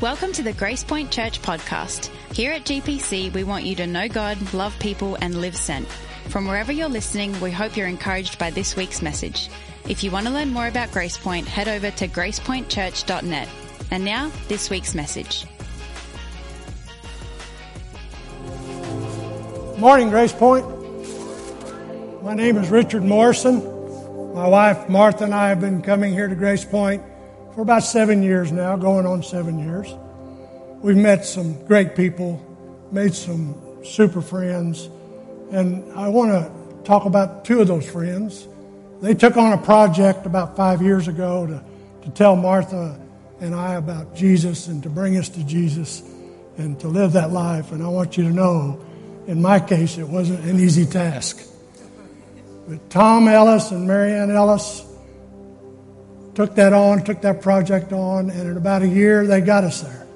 Welcome to the Grace Point Church podcast. Here at GPC, we want you to know God, love people, and live sent. From wherever you're listening, we hope you're encouraged by this week's message. If you want to learn more about Grace Point, head over to gracepointchurch.net. And now, this week's message. Morning, Grace Point. My name is Richard Morrison. My wife Martha and I have been coming here to Grace Point for about seven years now, going on seven years. We've met some great people, made some super friends, and I want to talk about two of those friends. They took on a project about five years ago to, to tell Martha and I about Jesus and to bring us to Jesus and to live that life. And I want you to know, in my case, it wasn't an easy task. But Tom Ellis and Marianne Ellis, took that on, took that project on, and in about a year, they got us there.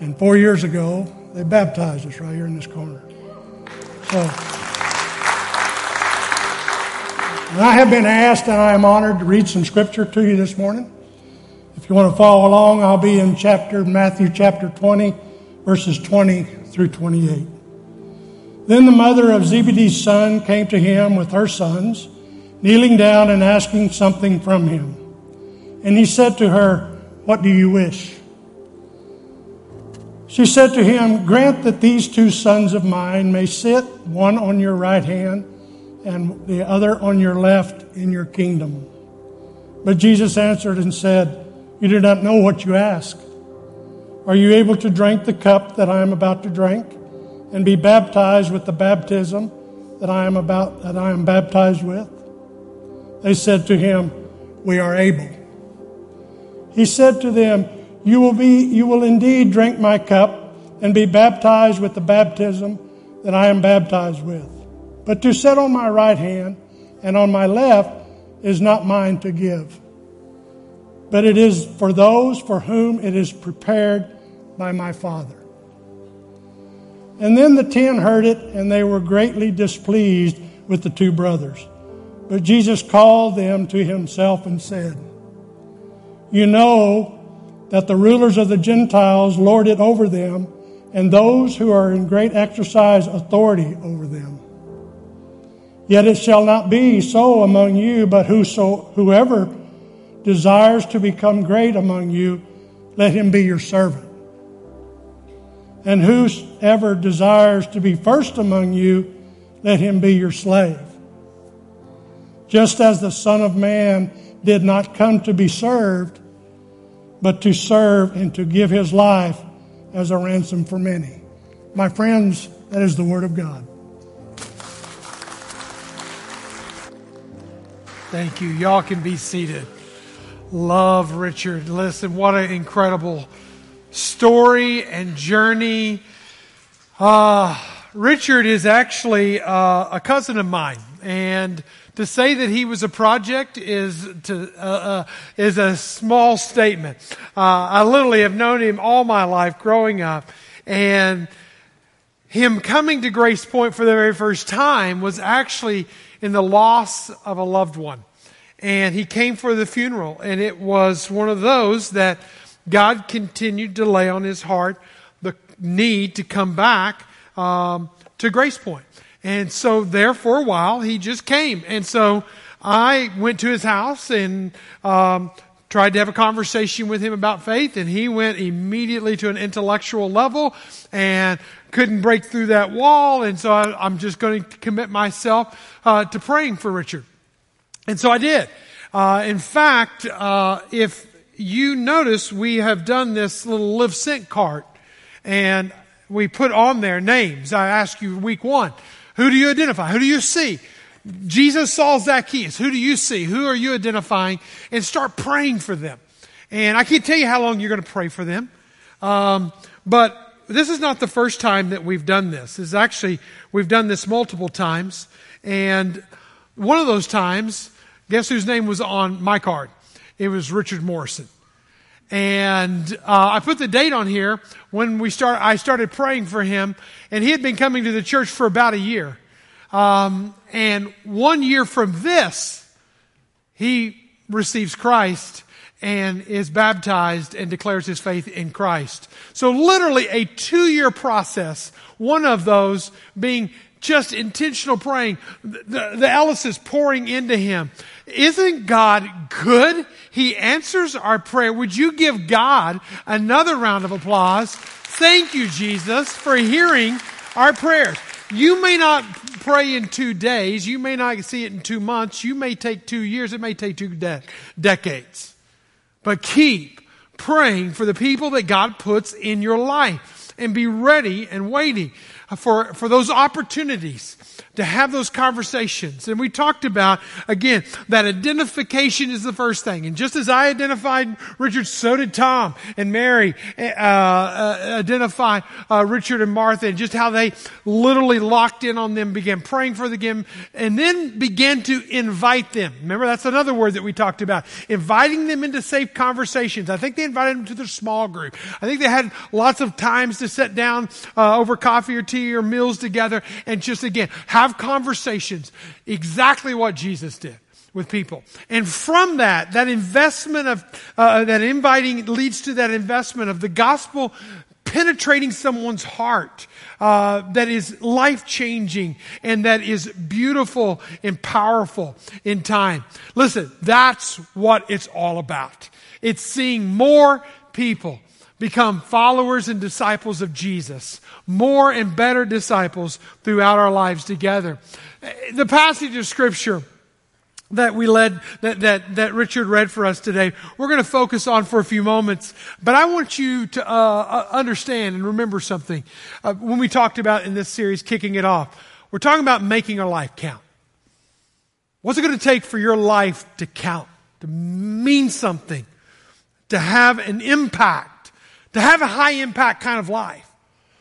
And four years ago, they baptized us right here in this corner. So, I have been asked, and I am honored to read some scripture to you this morning. If you want to follow along, I'll be in chapter Matthew chapter 20, verses 20 through 28. Then the mother of Zebedee's son came to him with her sons, kneeling down and asking something from him. And he said to her, What do you wish? She said to him, Grant that these two sons of mine may sit, one on your right hand and the other on your left in your kingdom. But Jesus answered and said, You do not know what you ask. Are you able to drink the cup that I am about to drink and be baptized with the baptism that I am about that I am baptized with? They said to him, We are able. He said to them, You will, be, you will indeed drink my cup and be baptized with the baptism that I am baptized with. But to sit on my right hand and on my left is not mine to give, but it is for those for whom it is prepared by my Father. And then the ten heard it, and they were greatly displeased with the two brothers. But Jesus called them to himself and said, you know that the rulers of the Gentiles lord it over them, and those who are in great exercise authority over them. Yet it shall not be so among you, but whoso, whoever desires to become great among you, let him be your servant. And whosoever desires to be first among you, let him be your slave. Just as the Son of Man did not come to be served, but to serve and to give his life as a ransom for many. My friends, that is the Word of God. Thank you. Y'all can be seated. Love Richard. Listen, what an incredible story and journey. Uh, Richard is actually uh, a cousin of mine, and to say that he was a project is to uh, uh, is a small statement. Uh, I literally have known him all my life growing up, and him coming to Grace Point for the very first time was actually in the loss of a loved one, and he came for the funeral, and it was one of those that God continued to lay on his heart the need to come back um, to Grace Point. And so there for a while, he just came. And so I went to his house and um, tried to have a conversation with him about faith, and he went immediately to an intellectual level and couldn't break through that wall. And so I, am just going to commit myself uh, to praying for Richard. And so I did. Uh, in fact, uh, if you notice, we have done this little Live Sent card, and we put on there names. I asked you week one. Who do you identify? Who do you see? Jesus saw Zacchaeus. Who do you see? Who are you identifying? And start praying for them. And I can't tell you how long you're going to pray for them. Um, but this is not the first time that we've done this. It's actually, we've done this multiple times. And one of those times, guess whose name was on my card? It was Richard Morrison. And uh, I put the date on here when we start. I started praying for him, and he had been coming to the church for about a year. Um, and one year from this, he receives Christ and is baptized and declares his faith in Christ. So literally a two year process, one of those being just intentional praying. The, the Ellis pouring into him. Isn't God good? He answers our prayer. Would you give God another round of applause? Thank you, Jesus, for hearing our prayers. You may not pray in two days. You may not see it in two months. You may take two years. It may take two de- decades. But keep praying for the people that God puts in your life and be ready and waiting for, for those opportunities to have those conversations. And we talked about, again, that identification is the first thing. And just as I identified Richard, so did Tom and Mary uh, uh, identify uh, Richard and Martha and just how they literally locked in on them, began praying for them, and then began to invite them. Remember, that's another word that we talked about. Inviting them into safe conversations. I think they invited them to their small group. I think they had lots of times to sit down uh, over coffee or tea or meals together and just, again, have have conversations. Exactly what Jesus did with people. And from that, that investment of, uh, that inviting leads to that investment of the gospel penetrating someone's heart uh, that is life changing and that is beautiful and powerful in time. Listen, that's what it's all about. It's seeing more people become followers and disciples of Jesus, more and better disciples throughout our lives together. The passage of scripture that we led, that, that, that Richard read for us today, we're going to focus on for a few moments. But I want you to uh, uh, understand and remember something. Uh, when we talked about in this series, kicking it off, we're talking about making our life count. What's it going to take for your life to count, to mean something, to have an impact? To have a high impact kind of life?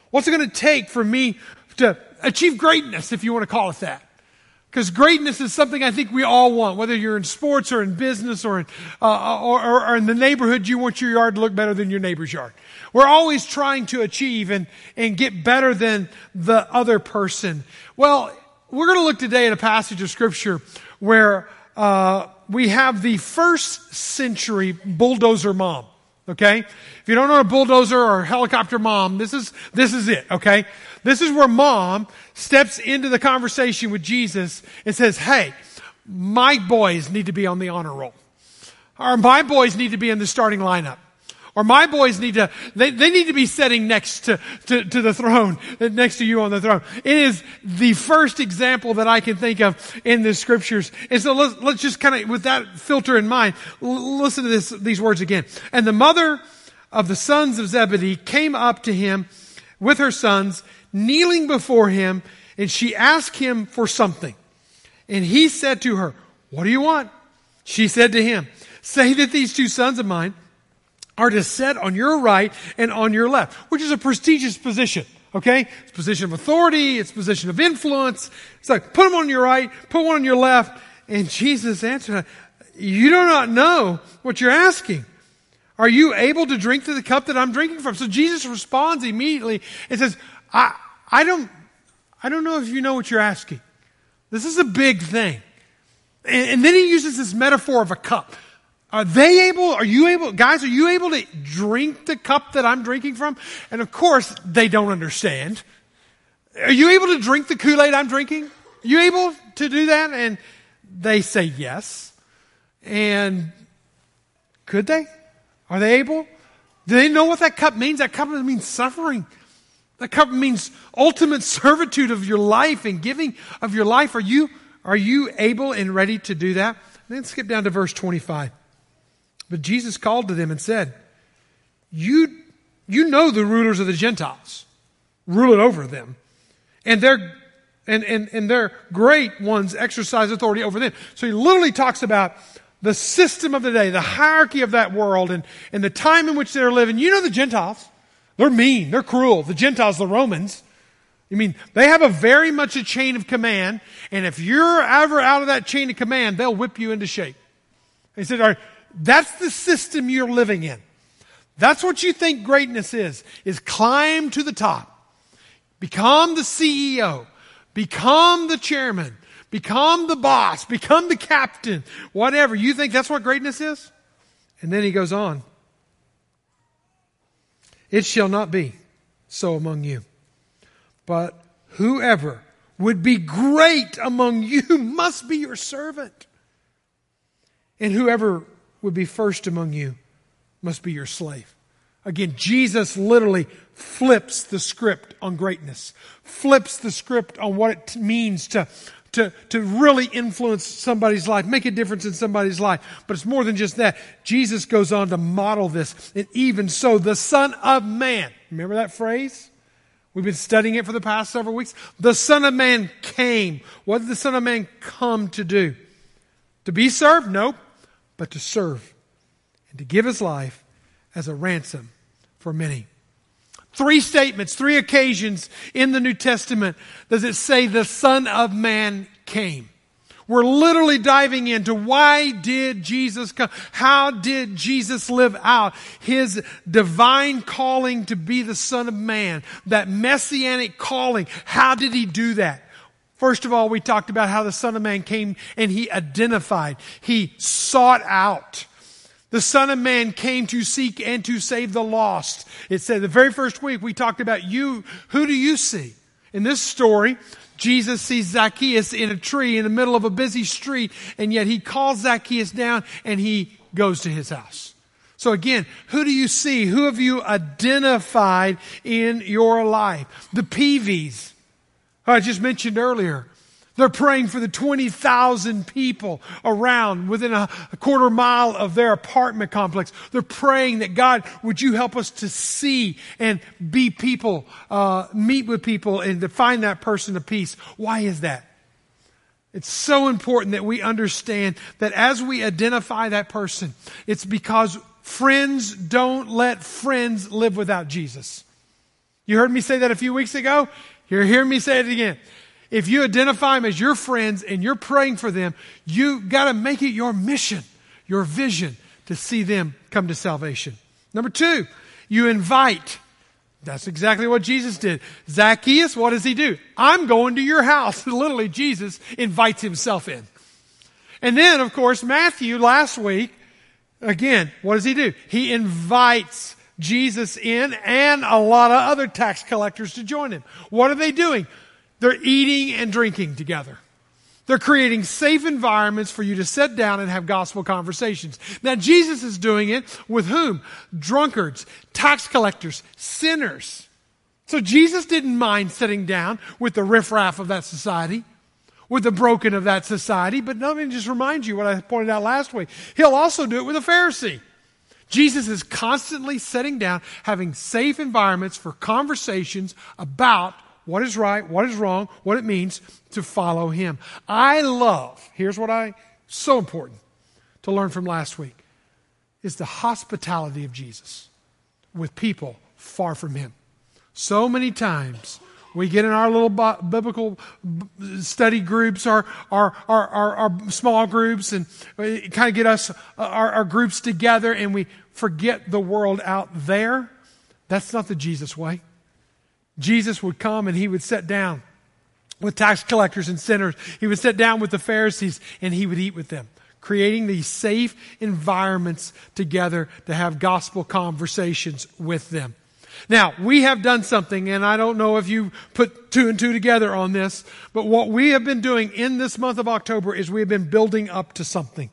What's it going to take for me to achieve greatness, if you want to call it that? Because greatness is something I think we all want, whether you're in sports or in business or in, uh, or, or, or in the neighborhood, you want your yard to look better than your neighbor's yard. We're always trying to achieve and, and get better than the other person. Well, we're going to look today at a passage of scripture where uh, we have the first century bulldozer mom. Okay? If you don't know a bulldozer or a helicopter mom, this is, this is it, okay? This is where mom steps into the conversation with Jesus and says, hey, my boys need to be on the honor roll. Or my boys need to be in the starting lineup. Or my boys need to, they, they need to be sitting next to, to, to the throne, next to you on the throne. It is the first example that I can think of in the scriptures. And so let's, let's just kind of, with that filter in mind, l- listen to this, these words again. And the mother of the sons of Zebedee came up to him with her sons, kneeling before him, and she asked him for something. And he said to her, What do you want? She said to him, Say that these two sons of mine are to sit on your right and on your left, which is a prestigious position. Okay? It's position of authority, it's position of influence. It's like, put them on your right, put one on your left. And Jesus answered, you do not know what you're asking. Are you able to drink to the cup that I'm drinking from? So Jesus responds immediately and says, I, I don't, I don't know if you know what you're asking. This is a big thing. And, and then he uses this metaphor of a cup. Are they able, are you able, guys, are you able to drink the cup that I'm drinking from? And of course, they don't understand. Are you able to drink the Kool Aid I'm drinking? Are you able to do that? And they say yes. And could they? Are they able? Do they know what that cup means? That cup means suffering. That cup means ultimate servitude of your life and giving of your life. Are you, are you able and ready to do that? Then skip down to verse 25. But Jesus called to them and said, You, you know the rulers of the Gentiles, ruling over them. And their, and, and, and their great ones exercise authority over them. So he literally talks about the system of the day, the hierarchy of that world, and, and the time in which they're living. You know the Gentiles. They're mean. They're cruel. The Gentiles, the Romans. I mean, they have a very much a chain of command, and if you're ever out of that chain of command, they'll whip you into shape. He said, that's the system you're living in. That's what you think greatness is, is climb to the top. Become the CEO. Become the chairman. Become the boss. Become the captain. Whatever. You think that's what greatness is? And then he goes on. It shall not be so among you. But whoever would be great among you must be your servant. And whoever would be first among you must be your slave. Again, Jesus literally flips the script on greatness, flips the script on what it means to, to, to really influence somebody's life, make a difference in somebody's life. But it's more than just that. Jesus goes on to model this. And even so, the Son of Man, remember that phrase? We've been studying it for the past several weeks. The Son of Man came. What did the Son of Man come to do? To be served? No, but to serve and to give his life as a ransom for many. Three statements, three occasions in the New Testament does it say the Son of Man came. We're literally diving into why did Jesus come? How did Jesus live out his divine calling to be the Son of Man? That messianic calling. How did he do that? First of all, we talked about how the Son of Man came and he identified. He sought out. The Son of Man came to seek and to save the lost. It said the very first week we talked about you. Who do you see? In this story, Jesus sees Zacchaeus in a tree in the middle of a busy street, and yet he calls Zacchaeus down and he goes to his house. So again, who do you see? Who have you identified in your life? The Peaveys, I just mentioned earlier. They're praying for the 20,000 people around within a, a, quarter mile of their apartment complex. They're praying that God, would you help us to see and be people, uh, meet with people and to find that person of peace. Why is that? It's so important that we understand that as we identify that person, it's because friends don't let friends live without Jesus. You heard me say that a few weeks ago? You're hearing me say it again. If you identify them as your friends and you're praying for them, you got to make it your mission, your vision to see them come to salvation. Number two, you invite. That's exactly what Jesus did. Zacchaeus, what does he do? I'm going to your house. Literally, Jesus invites himself in. And then, of course, Matthew last week, again, what does he do? He invites Jesus in and a lot of other tax collectors to join him. What are they doing? They're eating and drinking together. They're creating safe environments for you to sit down and have gospel conversations. Now, Jesus is doing it with whom? Drunkards, tax collectors, sinners. So Jesus didn't mind sitting down with the riffraff of that society, with the broken of that society. But let me just remind you what I pointed out last week. He'll also do it with a Pharisee. Jesus is constantly setting down, having safe environments for conversations about what is right, what is wrong, what it means to follow him. I love, here's what I, so important to learn from last week, is the hospitality of Jesus with people far from him. So many times we get in our little biblical study groups, our, our, our, our, our small groups, and kind of get us, uh, our, our groups together, and we forget the world out there. That's not the Jesus way. Jesus would come and he would sit down with tax collectors and sinners. He would sit down with the Pharisees and he would eat with them, creating these safe environments together to have gospel conversations with them. Now, we have done something, and I don't know if you put two and two together on this, but what we have been doing in this month of October is we have been building up to something.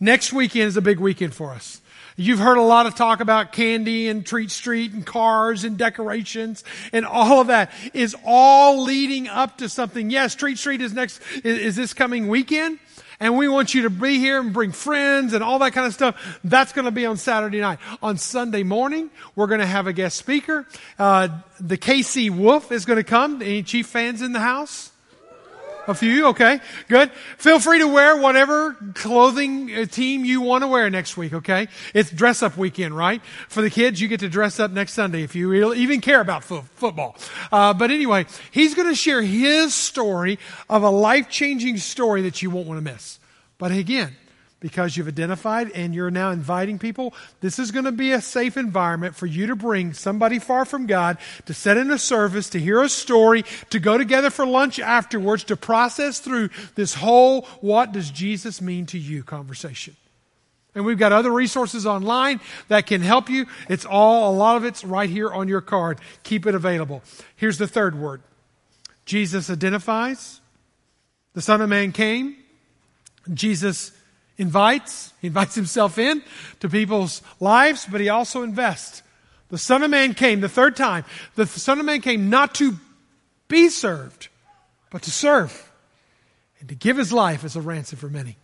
Next weekend is a big weekend for us. You've heard a lot of talk about candy and Treat Street and cars and decorations and all of that is all leading up to something. Yes, Treat Street is next, is, is this coming weekend? And we want you to be here and bring friends and all that kind of stuff. That's going to be on Saturday night. On Sunday morning, we're going to have a guest speaker. Uh, the KC Wolf is going to come. Any Chief fans in the house? A few, okay, good. Feel free to wear whatever clothing uh, team you want to wear next week, okay? It's dress up weekend, right? For the kids, you get to dress up next Sunday if you even care about fo- football. Uh, but anyway, he's going to share his story of a life changing story that you won't want to miss. But again, because you've identified and you're now inviting people, this is going to be a safe environment for you to bring somebody far from God to set in a service, to hear a story, to go together for lunch afterwards, to process through this whole what does Jesus mean to you conversation. And we've got other resources online that can help you. It's all, a lot of it's right here on your card. Keep it available. Here's the third word Jesus identifies. The Son of Man came. Jesus invites. He invites himself in to people's lives, but he also invests. The Son of Man came the third time. The Son of Man came not to be served, but to serve and to give his life as a ransom for many.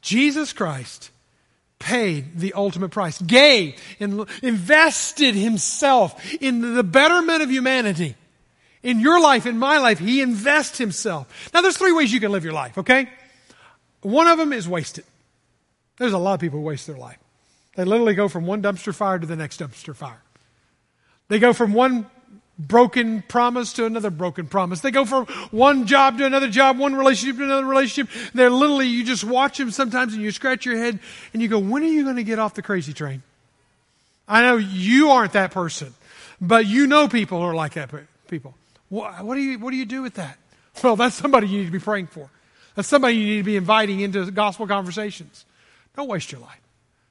Jesus Christ paid the ultimate price, gave and invested himself in the betterment of humanity. In your life, in my life, he invests himself. Now, there's three ways you can live your life, okay? One of them is wasted. There's a lot of people who waste their life. They literally go from one dumpster fire to the next dumpster fire. They go from one broken promise to another broken promise. They go from one job to another job, one relationship to another relationship. They're literally, you just watch them sometimes and you scratch your head and you go, when are you going to get off the crazy train? I know you aren't that person, but you know people who are like that people. What, what, do you, what do you do with that? Well, that's somebody you need to be praying for. That's somebody you need to be inviting into gospel conversations. Don't waste your life.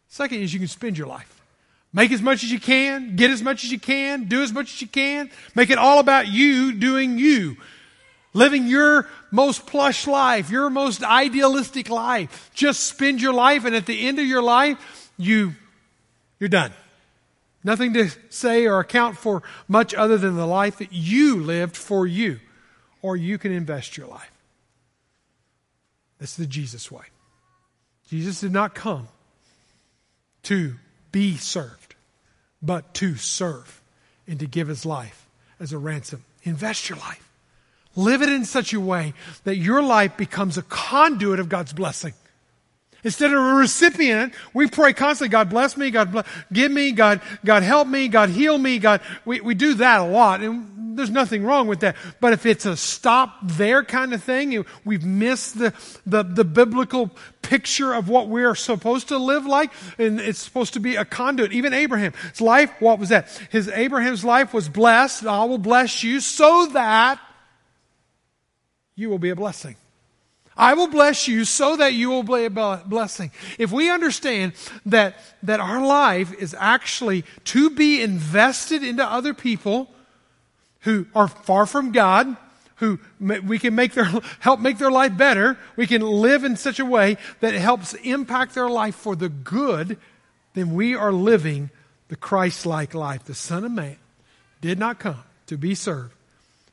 Second is you can spend your life. Make as much as you can, get as much as you can, do as much as you can. Make it all about you doing you. Living your most plush life, your most idealistic life. Just spend your life and at the end of your life, you, you're done. Nothing to say or account for much other than the life that you lived for you. Or you can invest your life. That's the Jesus way. Jesus did not come to be served, but to serve and to give his life as a ransom. Invest your life. Live it in such a way that your life becomes a conduit of God's blessing. Instead of a recipient, we pray constantly, God bless me, God bless, give me, God, God help me, God heal me, God, we, we do that a lot. And there's nothing wrong with that. But if it's a stop there kind of thing, we've missed the, the, the biblical picture of what we're supposed to live like, and it's supposed to be a conduit. Even Abraham, Abraham's life, what was that? His Abraham's life was blessed. I will bless you so that you will be a blessing. I will bless you so that you will be a blessing. If we understand that, that our life is actually to be invested into other people, who are far from God, who we can make their, help make their life better. We can live in such a way that it helps impact their life for the good, then we are living the Christ like life. The Son of Man did not come to be served,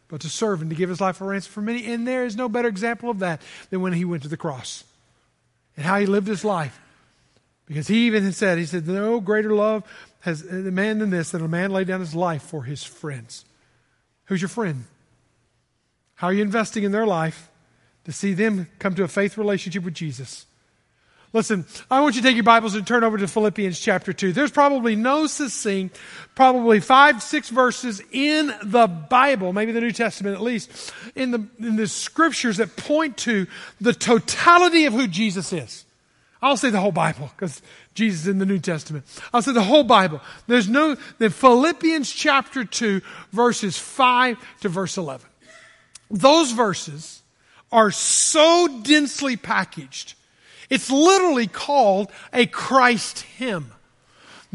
but to serve and to give his life a ransom for many. And there is no better example of that than when he went to the cross and how he lived his life. Because he even said, he said, no greater love has a man than this, that a man lay down his life for his friends. Who's your friend? How are you investing in their life to see them come to a faith relationship with Jesus? Listen, I want you to take your Bibles and turn over to Philippians chapter 2. There's probably no succinct, probably five, six verses in the Bible, maybe the New Testament at least, in the, in the scriptures that point to the totality of who Jesus is. I'll say the whole Bible because Jesus in the New Testament. I'll say the whole Bible. There's no, the Philippians chapter 2, verses 5 to verse 11. Those verses are so densely packaged. It's literally called a Christ hymn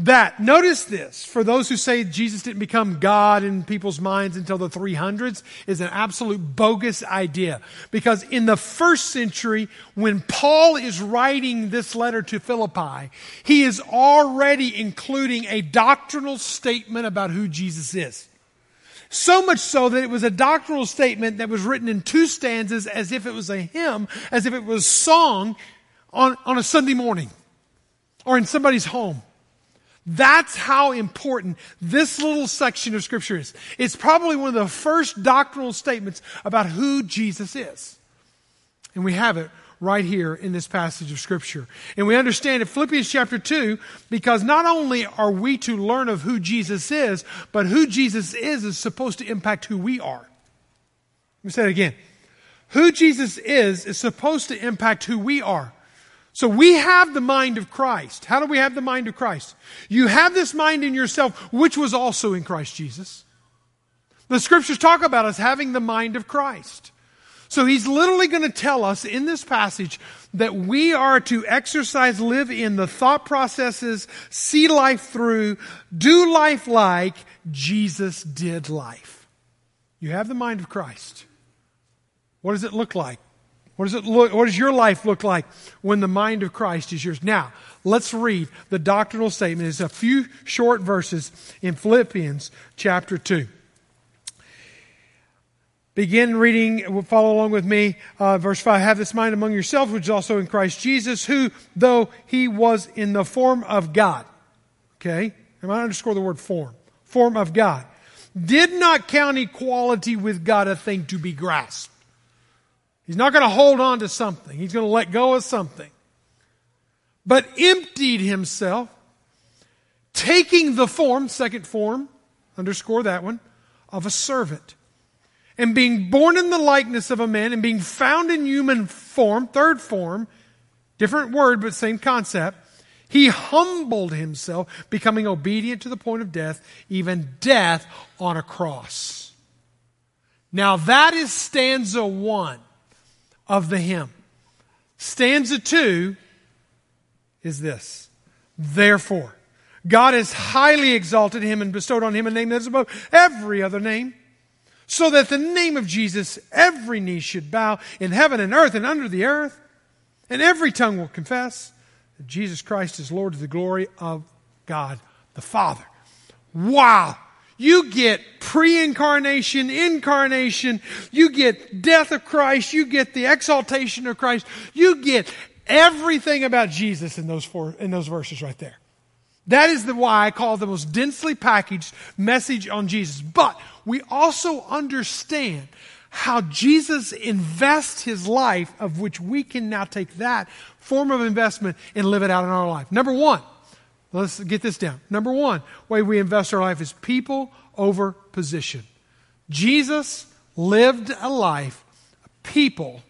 that, notice this, for those who say Jesus didn't become God in people's minds until the 300s, is an absolute bogus idea. Because in the first century, when Paul is writing this letter to Philippi, he is already including a doctrinal statement about who Jesus is. So much so that it was a doctrinal statement that was written in two stanzas as if it was a hymn, as if it was song on, on a Sunday morning or in somebody's home. That's how important this little section of Scripture is. It's probably one of the first doctrinal statements about who Jesus is. And we have it right here in this passage of Scripture. And we understand it, Philippians chapter 2, because not only are we to learn of who Jesus is, but who Jesus is is supposed to impact who we are. Let me say it again. Who Jesus is is supposed to impact who we are. So we have the mind of Christ. How do we have the mind of Christ? You have this mind in yourself, which was also in Christ Jesus. The scriptures talk about us having the mind of Christ. So he's literally going to tell us in this passage that we are to exercise, live in the thought processes, see life through, do life like Jesus did life. You have the mind of Christ. What does it look like? What does it look, what does your life look like when the mind of Christ is yours? Now, let's read the doctrinal statement. It's a few short verses in Philippians chapter 2. Begin reading, follow along with me. Uh, verse 5 Have this mind among yourselves, which is also in Christ Jesus, who, though he was in the form of God, okay, I might underscore the word form, form of God, did not count equality with God a thing to be grasped. He's not going to hold on to something, he's going to let go of something. But emptied himself, taking the form, second form, underscore that one, of a servant and being born in the likeness of a man and being found in human form, third form, different word but same concept, he humbled himself, becoming obedient to the point of death, even death on a cross. Now that is stanza one of the hymn. Stanza two is this. Therefore, God has highly exalted him and bestowed on him a name that is above every other name so that the name of Jesus every knee should bow in heaven and earth and under the earth, and every tongue will confess that Jesus Christ is Lord to the glory of God the Father. Wow! You get pre incarnation, incarnation, you get death of Christ, you get the exaltation of Christ, you get everything about Jesus in those four in those verses right there. That is the why I call the most densely packaged message on Jesus. But we also understand how Jesus invests his life, of which we can now take that form of investment and live it out in our life. Number one, let's get this down. Number one way we invest our life is people over position. Jesus lived a life, people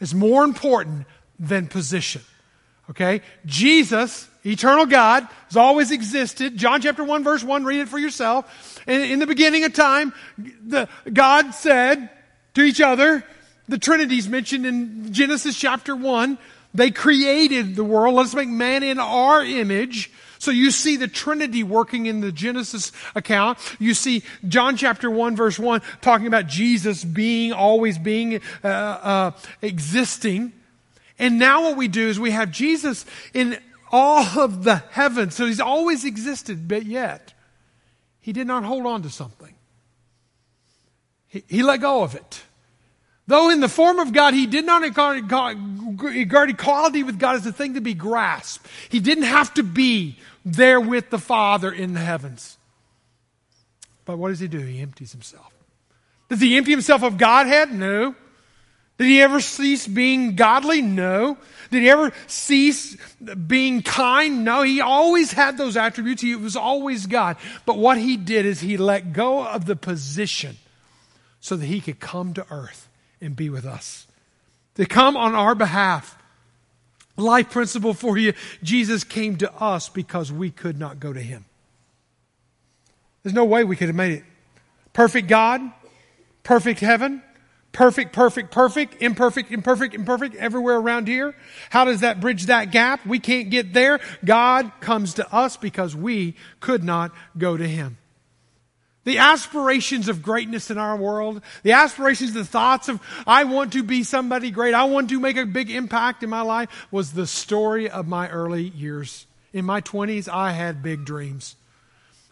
is more important than position. Okay? Jesus, eternal God, has always existed. John chapter 1 verse 1, read it for yourself. In, in the beginning of time, the, God said to each other, the Trinity's mentioned in Genesis chapter 1, they created the world. Let's make man in our image. So you see the Trinity working in the Genesis account. You see John chapter 1 verse 1 talking about Jesus being, always being, uh, uh, existing. And now what we do is we have Jesus in all of the heavens. So he's always existed, but yet he did not hold on to something. He, he let go of it. Though in the form of God, he did not regard, equality with God as a thing to be grasped. He didn't have to be there with the Father in the heavens. But what does he do? He empties himself. Does he empty himself of Godhead? No. Did he ever cease being godly? No. Did he ever cease being kind? No. He always had those attributes. He was always God. But what he did is he let go of the position so that he could come to earth and be with us. To come on our behalf. Life principle for you Jesus came to us because we could not go to him. There's no way we could have made it. Perfect God, perfect heaven, perfect, perfect, perfect, imperfect, imperfect, imperfect, everywhere around here. How does that bridge that gap? We can't get there. God comes to us because we could not go to Him. The aspirations of greatness in our world, the aspirations, the thoughts of, I want to be somebody great, I want to make a big impact in my life, was the story of my early years. In my 20s, I had big dreams.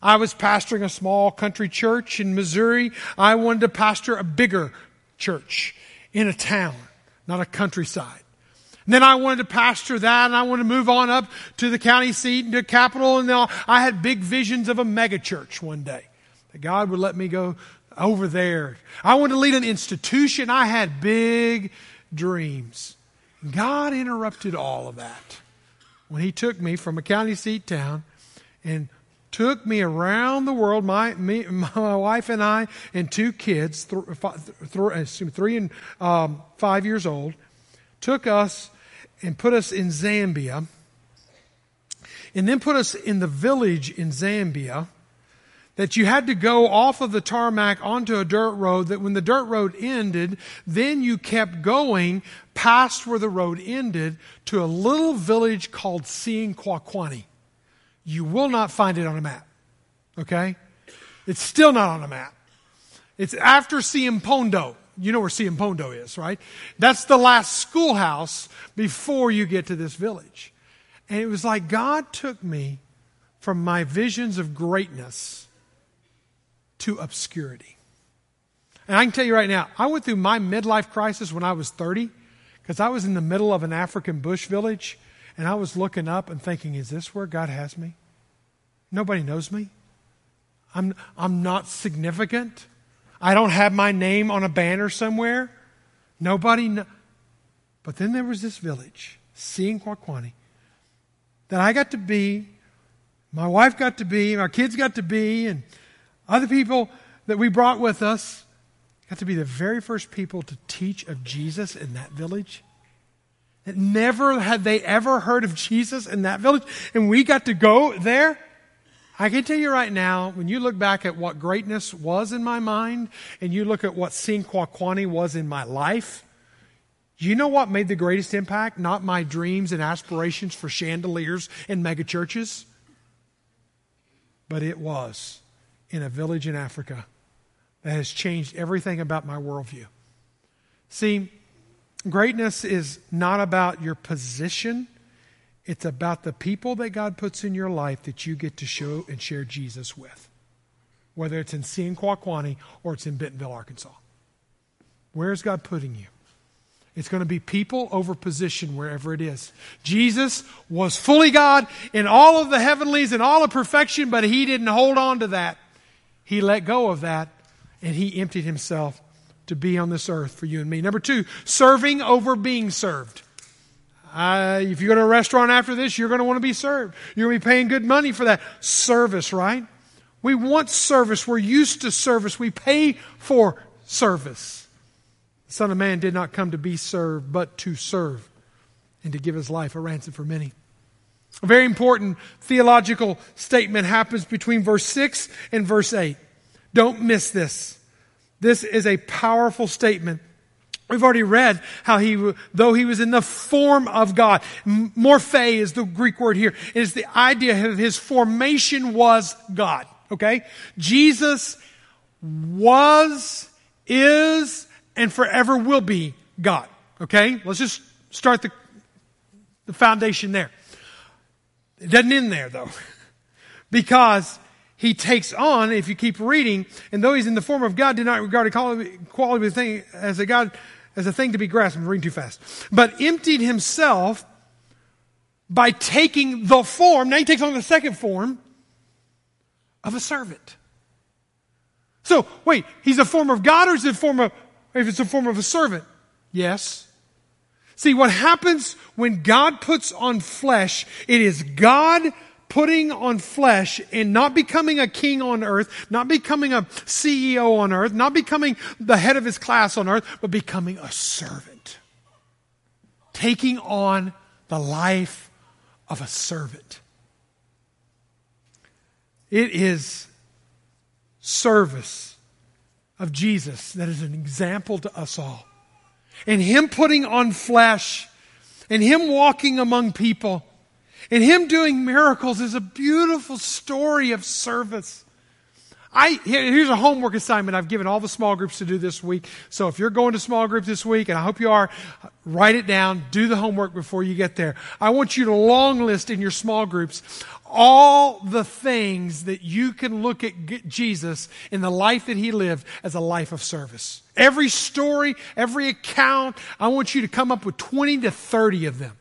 I was pastoring a small country church in Missouri. I wanted to pastor a bigger church in a town, not a countryside. And then I wanted to pastor that and I wanted to move on up to the county seat and to capital. And I had big visions of a mega church one day that God would let me go over there. I wanted to lead an institution. I had big dreams. God interrupted all of that when He took me from a county seat town and took me around the world, my, me, my wife and I, and two kids, th- th- three and um, five years old, took us and put us in Zambia, and then put us in the village in Zambia that you had to go off of the tarmac onto a dirt road, that when the dirt road ended, then you kept going past where the road ended to a little village called Tsianquaquani. You will not find it on a map. Okay? It's still not on a map. It's after Siempondo. You know where Siempondo is, right? That's the last schoolhouse before you get to this village. And it was like God took me from my visions of greatness to obscurity. And I can tell you right now, I went through my midlife crisis when I was 30 because I was in the middle of an African bush village and I was looking up and thinking, is this where God has me? Nobody knows me. I'm, I'm not significant. I don't have my name on a banner somewhere. Nobody kn- But then there was this village, Tsianquaquani, that I got to be, my wife got to be, our kids got to be, and other people that we brought with us got to be the very first people to teach of Jesus in that village. That never had they ever heard of Jesus in that village, and we got to go there. I can tell you right now, when you look back at what greatness was in my mind, and you look at what Tsianquaquani was in my life, you know what made the greatest impact? Not my dreams and aspirations for chandeliers and megachurches, but it was in a village in Africa that has changed everything about my worldview. See, greatness is not about your position, it's about the people that God puts in your life that you get to show and share Jesus with, whether it's in Tsianquaquani or it's in Bentonville, Arkansas. Where's God putting you? It's going to be people over position wherever it is. Jesus was fully God in all of the heavenlies and all of perfection, but he didn't hold on to that. He let go of that and he emptied himself to be on this earth for you and me. Number two, serving over being served. Uh, if you go to a restaurant after this, you're going to want to be served. You're going to be paying good money for that service, right? We want service. We're used to service. We pay for service. The Son of Man did not come to be served, but to serve and to give his life a ransom for many. A very important theological statement happens between verse 6 and verse 8. Don't miss this. This is a powerful statement. We've already read how he, though he was in the form of God, morphe is the Greek word here. It is the idea of his formation was God. Okay? Jesus was, is, and forever will be God. Okay? Let's just start the, the foundation there. It doesn't end there though. because he takes on, if you keep reading, and though he's in the form of God, did not regard equality thing as a God, as a thing to be grasped. I'm reading too fast. But emptied himself by taking the form, now he takes on the second form of a servant. So, wait, he's a form of God or is it a form of, if it's a form of a servant? Yes. See, what happens when God puts on flesh, it is God putting on flesh and not becoming a king on earth, not becoming a CEO on earth, not becoming the head of his class on earth, but becoming a servant. Taking on the life of a servant. It is service of Jesus that is an example to us all and Him putting on flesh and Him walking among people and Him doing miracles is a beautiful story of service. I, here's a homework assignment I've given all the small groups to do this week. So if you're going to small group this week, and I hope you are, write it down, do the homework before you get there. I want you to long list in your small groups all the things that you can look at Jesus in the life that he lived as a life of service. Every story, every account, I want you to come up with 20 to 30 of them.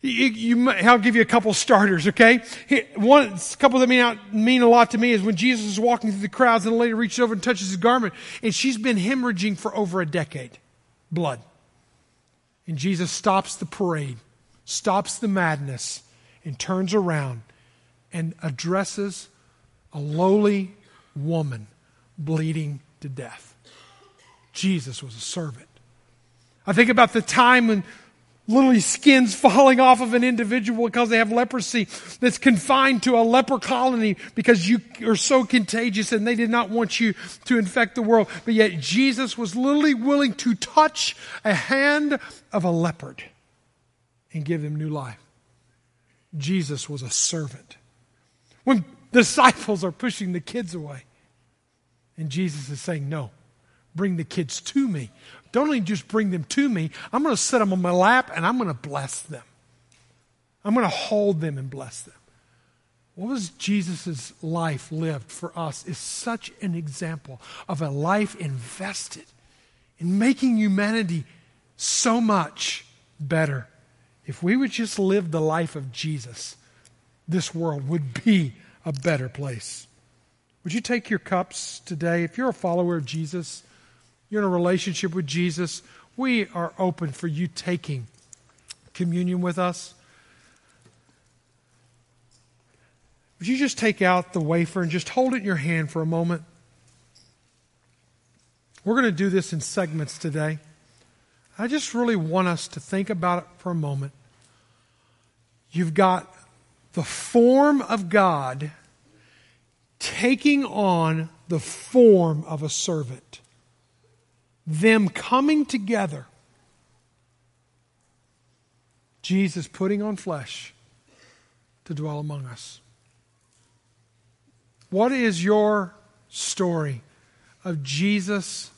You, you, I'll give you a couple starters, okay? One, a couple that mean, mean a lot to me is when Jesus is walking through the crowds and a lady reaches over and touches his garment, and she's been hemorrhaging for over a decade. Blood. And Jesus stops the parade, stops the madness, and turns around and addresses a lowly woman bleeding to death. Jesus was a servant. I think about the time when literally skins falling off of an individual because they have leprosy that's confined to a leper colony because you are so contagious and they did not want you to infect the world. But yet Jesus was literally willing to touch a hand of a leopard and give them new life. Jesus was a servant. When disciples are pushing the kids away, and Jesus is saying, No, bring the kids to me. Don't only just bring them to me, I'm going to set them on my lap and I'm going to bless them. I'm going to hold them and bless them. What was Jesus' life lived for us is such an example of a life invested in making humanity so much better. If we would just live the life of Jesus, this world would be a better place. Would you take your cups today? If you're a follower of Jesus, you're in a relationship with Jesus, we are open for you taking communion with us. Would you just take out the wafer and just hold it in your hand for a moment? We're going to do this in segments today. I just really want us to think about it for a moment. You've got the form of God taking on the form of a servant them coming together, Jesus putting on flesh to dwell among us. What is your story of Jesus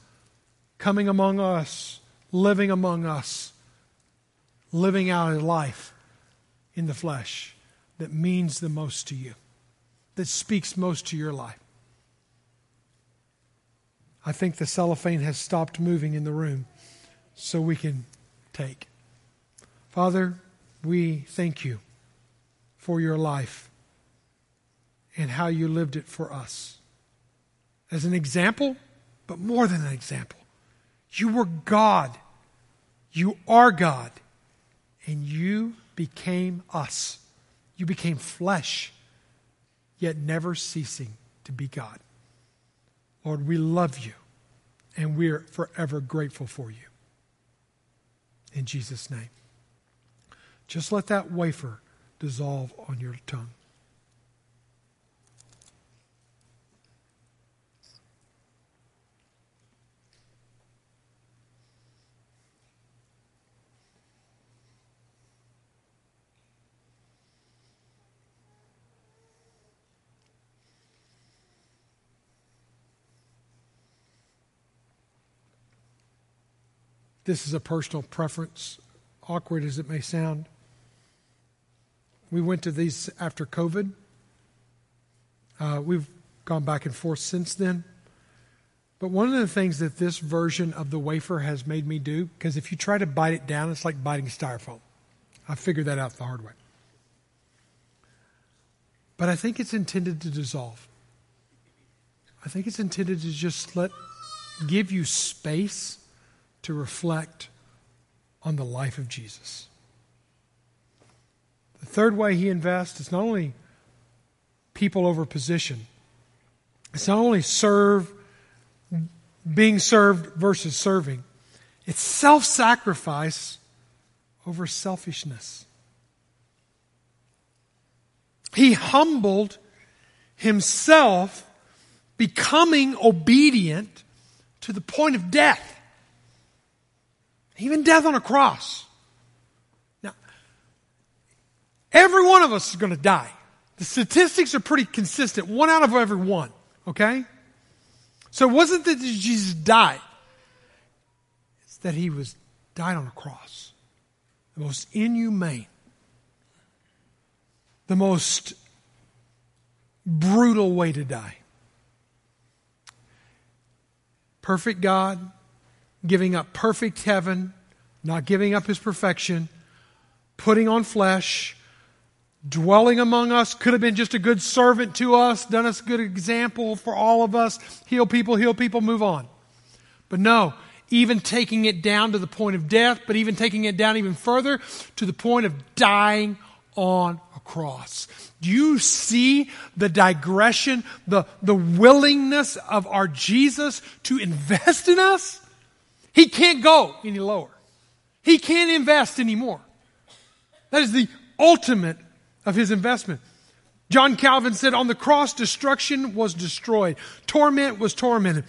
coming among us, living among us, living out a life in the flesh that means the most to you, that speaks most to your life? I think the cellophane has stopped moving in the room so we can take. Father, we thank you for your life and how you lived it for us. As an example, but more than an example, you were God. You are God. And you became us. You became flesh, yet never ceasing to be God. Lord, we love you and we're forever grateful for you. In Jesus' name. Just let that wafer dissolve on your tongue. This is a personal preference, awkward as it may sound. We went to these after COVID. Uh, we've gone back and forth since then. But one of the things that this version of the wafer has made me do, because if you try to bite it down, it's like biting styrofoam. I figured that out the hard way. But I think it's intended to dissolve. I think it's intended to just let give you space to reflect on the life of Jesus. The third way he invests is not only people over position, it's not only serve, being served versus serving, it's self sacrifice over selfishness. He humbled himself, becoming obedient to the point of death. Even death on a cross. Now, every one of us is going to die. The statistics are pretty consistent. One out of every one. Okay? So it wasn't that Jesus died. It's that he was died on a cross. The most inhumane. The most brutal way to die. Perfect God, giving up perfect heaven, not giving up his perfection, putting on flesh, dwelling among us, could have been just a good servant to us, done us a good example for all of us, heal people, heal people, move on. But no, even taking it down to the point of death, but even taking it down even further to the point of dying on a cross. Do you see the digression, the, the willingness of our Jesus to invest in us? He can't go any lower. He can't invest anymore. That is the ultimate of his investment. John Calvin said, On the cross, destruction was destroyed, torment was tormented,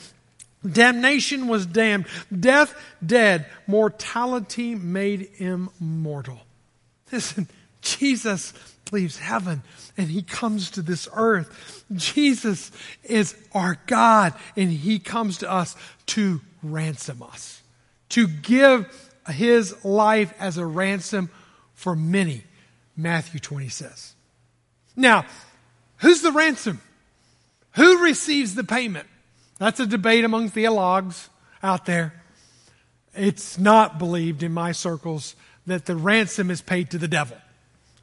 damnation was damned, death dead, mortality made immortal. Listen, Jesus leaves heaven and he comes to this earth. Jesus is our God and he comes to us to ransom us, to give his life as a ransom for many, Matthew 20 says. Now, who's the ransom? Who receives the payment? That's a debate among theologues out there. It's not believed in my circles that the ransom is paid to the devil.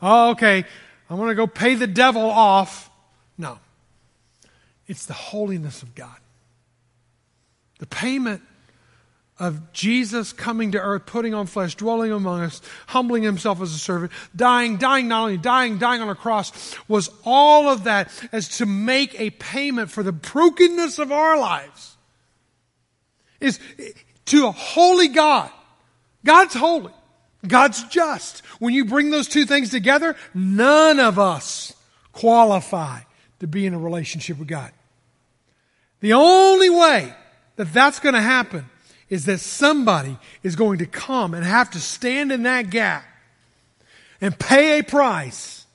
Oh, okay, I want to go pay the devil off. No. It's the holiness of God. The payment of Jesus coming to earth, putting on flesh, dwelling among us, humbling himself as a servant, dying, dying not only dying, dying on a cross, was all of that as to make a payment for the brokenness of our lives. Is to a holy God. God's holy. God's just. When you bring those two things together, none of us qualify to be in a relationship with God. The only way that that's going to happen is that somebody is going to come and have to stand in that gap and pay a price.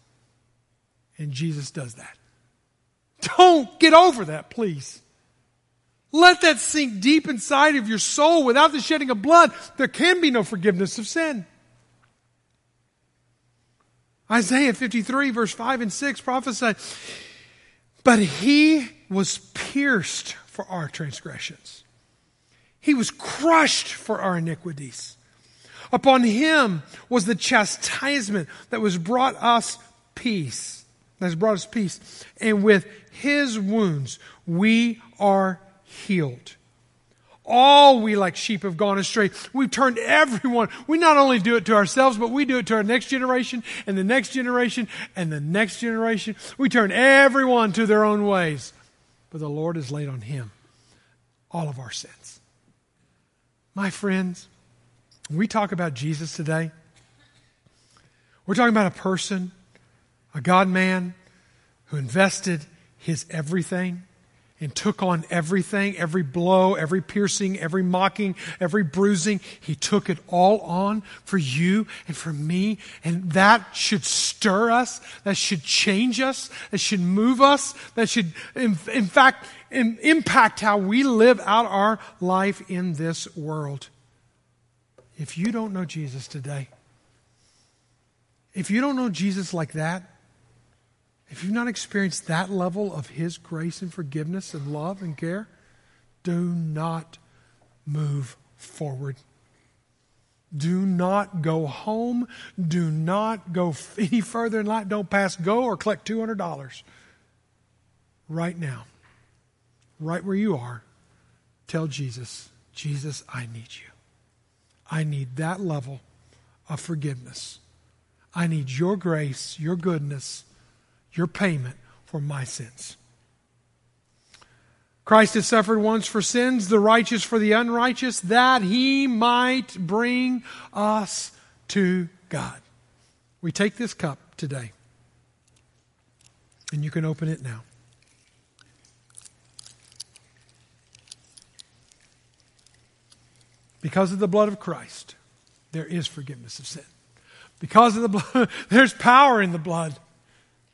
And Jesus does that. Don't get over that, please. Let that sink deep inside of your soul. Without the shedding of blood, there can be no forgiveness of sin. Isaiah 53, verse 5 and 6 prophesied, But he was pierced for our transgressions he was crushed for our iniquities. Upon him was the chastisement that was brought us peace. That has brought us peace. And with his wounds we are healed. All we like sheep have gone astray. We've turned everyone. We not only do it to ourselves, but we do it to our next generation and the next generation and the next generation. We turn everyone to their own ways. But the Lord has laid on him all of our sins. My friends, when we talk about Jesus today, we're talking about a person, a God man, who invested his everything and took on everything, every blow, every piercing, every mocking, every bruising. He took it all on for you and for me. And that should stir us. That should change us. That should move us. That should, in, in fact, in, impact how we live out our life in this world. If you don't know Jesus today, if you don't know Jesus like that, if you've not experienced that level of His grace and forgiveness and love and care, do not move forward. Do not go home. Do not go any further in life. Don't pass go or collect $200. Right now, right where you are, tell Jesus, Jesus, I need you. I need that level of forgiveness. I need your grace, your goodness, your payment for my sins. Christ has suffered once for sins, the righteous for the unrighteous, that he might bring us to God. We take this cup today, and you can open it now. Because of the blood of Christ, there is forgiveness of sin. Because of the blood, there's power in the blood.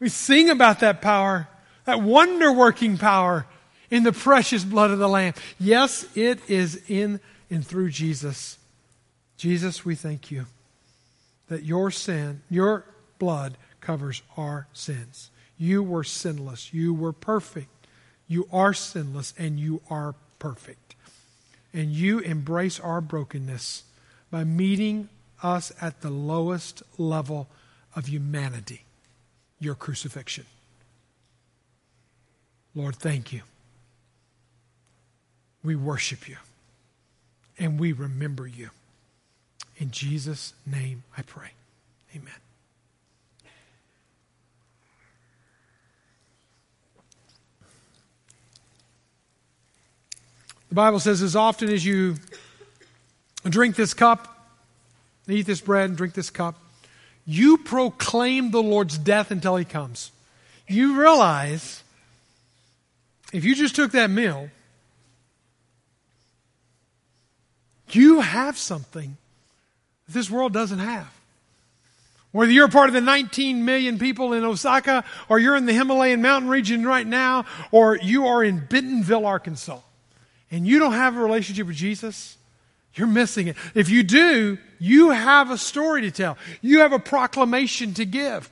We sing about that power, that wonder working power in the precious blood of the Lamb. Yes, it is in and through Jesus. Jesus, we thank you that your sin, your blood covers our sins. You were sinless. You were perfect. You are sinless and you are perfect. And you embrace our brokenness by meeting us at the lowest level of humanity your crucifixion. Lord, thank you. We worship you and we remember you. In Jesus' name I pray. Amen. The Bible says, as often as you drink this cup, eat this bread and drink this cup, you proclaim the Lord's death until he comes. You realize if you just took that meal, you have something that this world doesn't have. Whether you're part of the 19 million people in Osaka, or you're in the Himalayan mountain region right now, or you are in Bentonville, Arkansas, and you don't have a relationship with Jesus, you're missing it. If you do, you have a story to tell. You have a proclamation to give.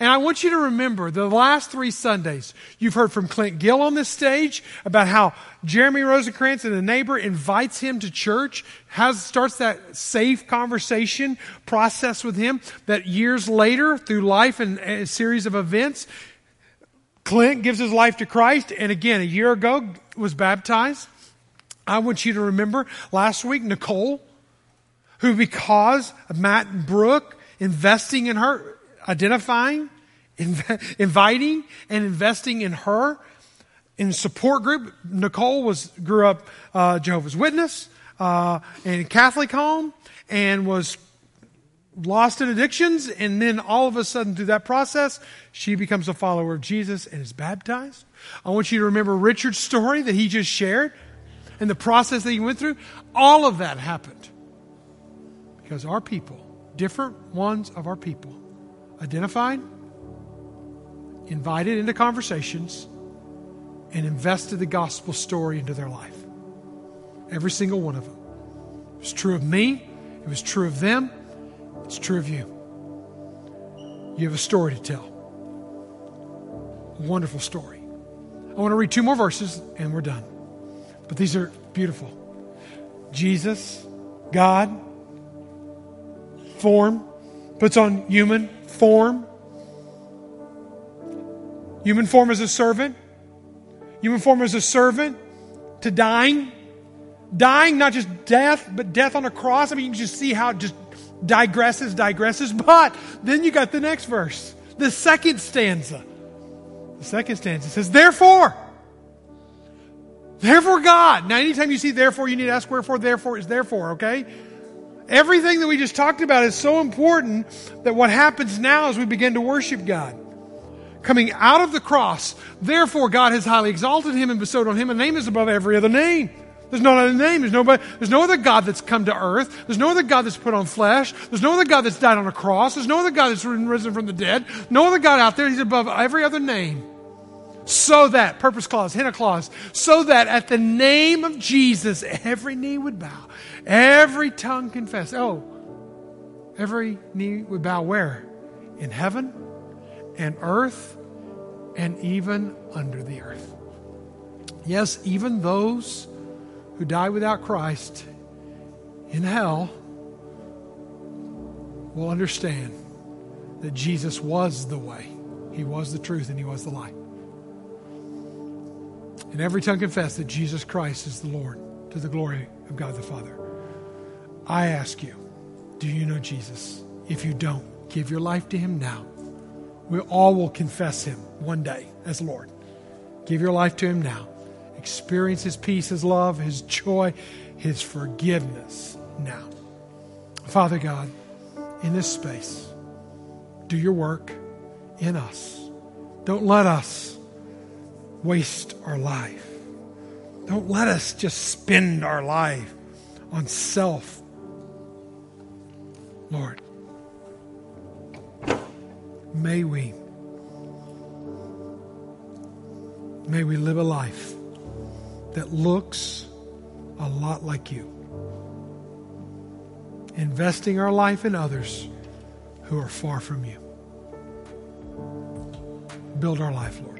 And I want you to remember the last three Sundays, you've heard from Clint Gill on this stage about how Jeremy Rosenkrantz and a neighbor invites him to church, has, starts that safe conversation process with him that years later, through life and a series of events, Clint gives his life to Christ and again, a year ago was baptized. I want you to remember last week, Nicole, who because of Matt and Brooke investing in her, identifying, inv- inviting, and investing in her. In support group, Nicole was grew up uh, Jehovah's Witness uh, in Catholic home and was lost in addictions, and then all of a sudden, through that process, she becomes a follower of Jesus and is baptized. I want you to remember Richard's story that he just shared and the process that he went through. All of that happened because our people, different ones of our people, identified, invited into conversations, and invested the gospel story into their life. Every single one of them. It was true of me, it was true of them, it's true of you. You have a story to tell. A wonderful story. I want to read two more verses and we're done. But these are beautiful. Jesus, God, form, puts on human form. Human form as a servant. Human form as a servant to dying. Dying, not just death, but death on a cross. I mean, you just see how it just digresses, digresses. But then you got the next verse, the second stanza. The second stanza says, Therefore, therefore God. Now, anytime you see therefore, you need to ask wherefore, therefore is therefore, okay? Everything that we just talked about is so important that what happens now is we begin to worship God. Coming out of the cross, therefore God has highly exalted him and bestowed on him a name that's above every other name. There's no other name. There's nobody, there's no other God that's come to earth. There's no other God that's put on flesh. There's no other God that's died on a cross. There's no other God that's risen from the dead. No other God out there. He's above every other name. So that, purpose clause, hina clause, so that at the name of Jesus, every knee would bow, every tongue confess. Oh, every knee would bow where? In heaven and earth and even under the earth. Yes, even those who die without Christ in hell will understand that Jesus was the way, He was the truth, and He was the light. And every tongue confess that Jesus Christ is the Lord to the glory of God the Father. I ask you, do you know Jesus? If you don't, give your life to Him now. We all will confess Him one day as Lord. Give your life to Him now. Experience His peace, His love, His joy, His forgiveness now. Father God, in this space, do your work in us. Don't let us waste our life. Don't let us just spend our life on self. Lord, may we may we live a life that looks a lot like you. Investing our life in others who are far from you. Build our life, Lord.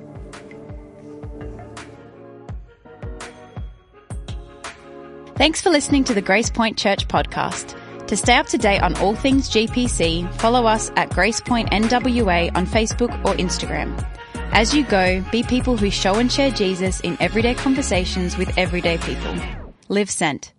Thanks for listening to the Grace Point Church podcast. To stay up to date on all things GPC, follow us at Grace Point NWA on Facebook or Instagram. As you go, be people who show and share Jesus in everyday conversations with everyday people. Live sent.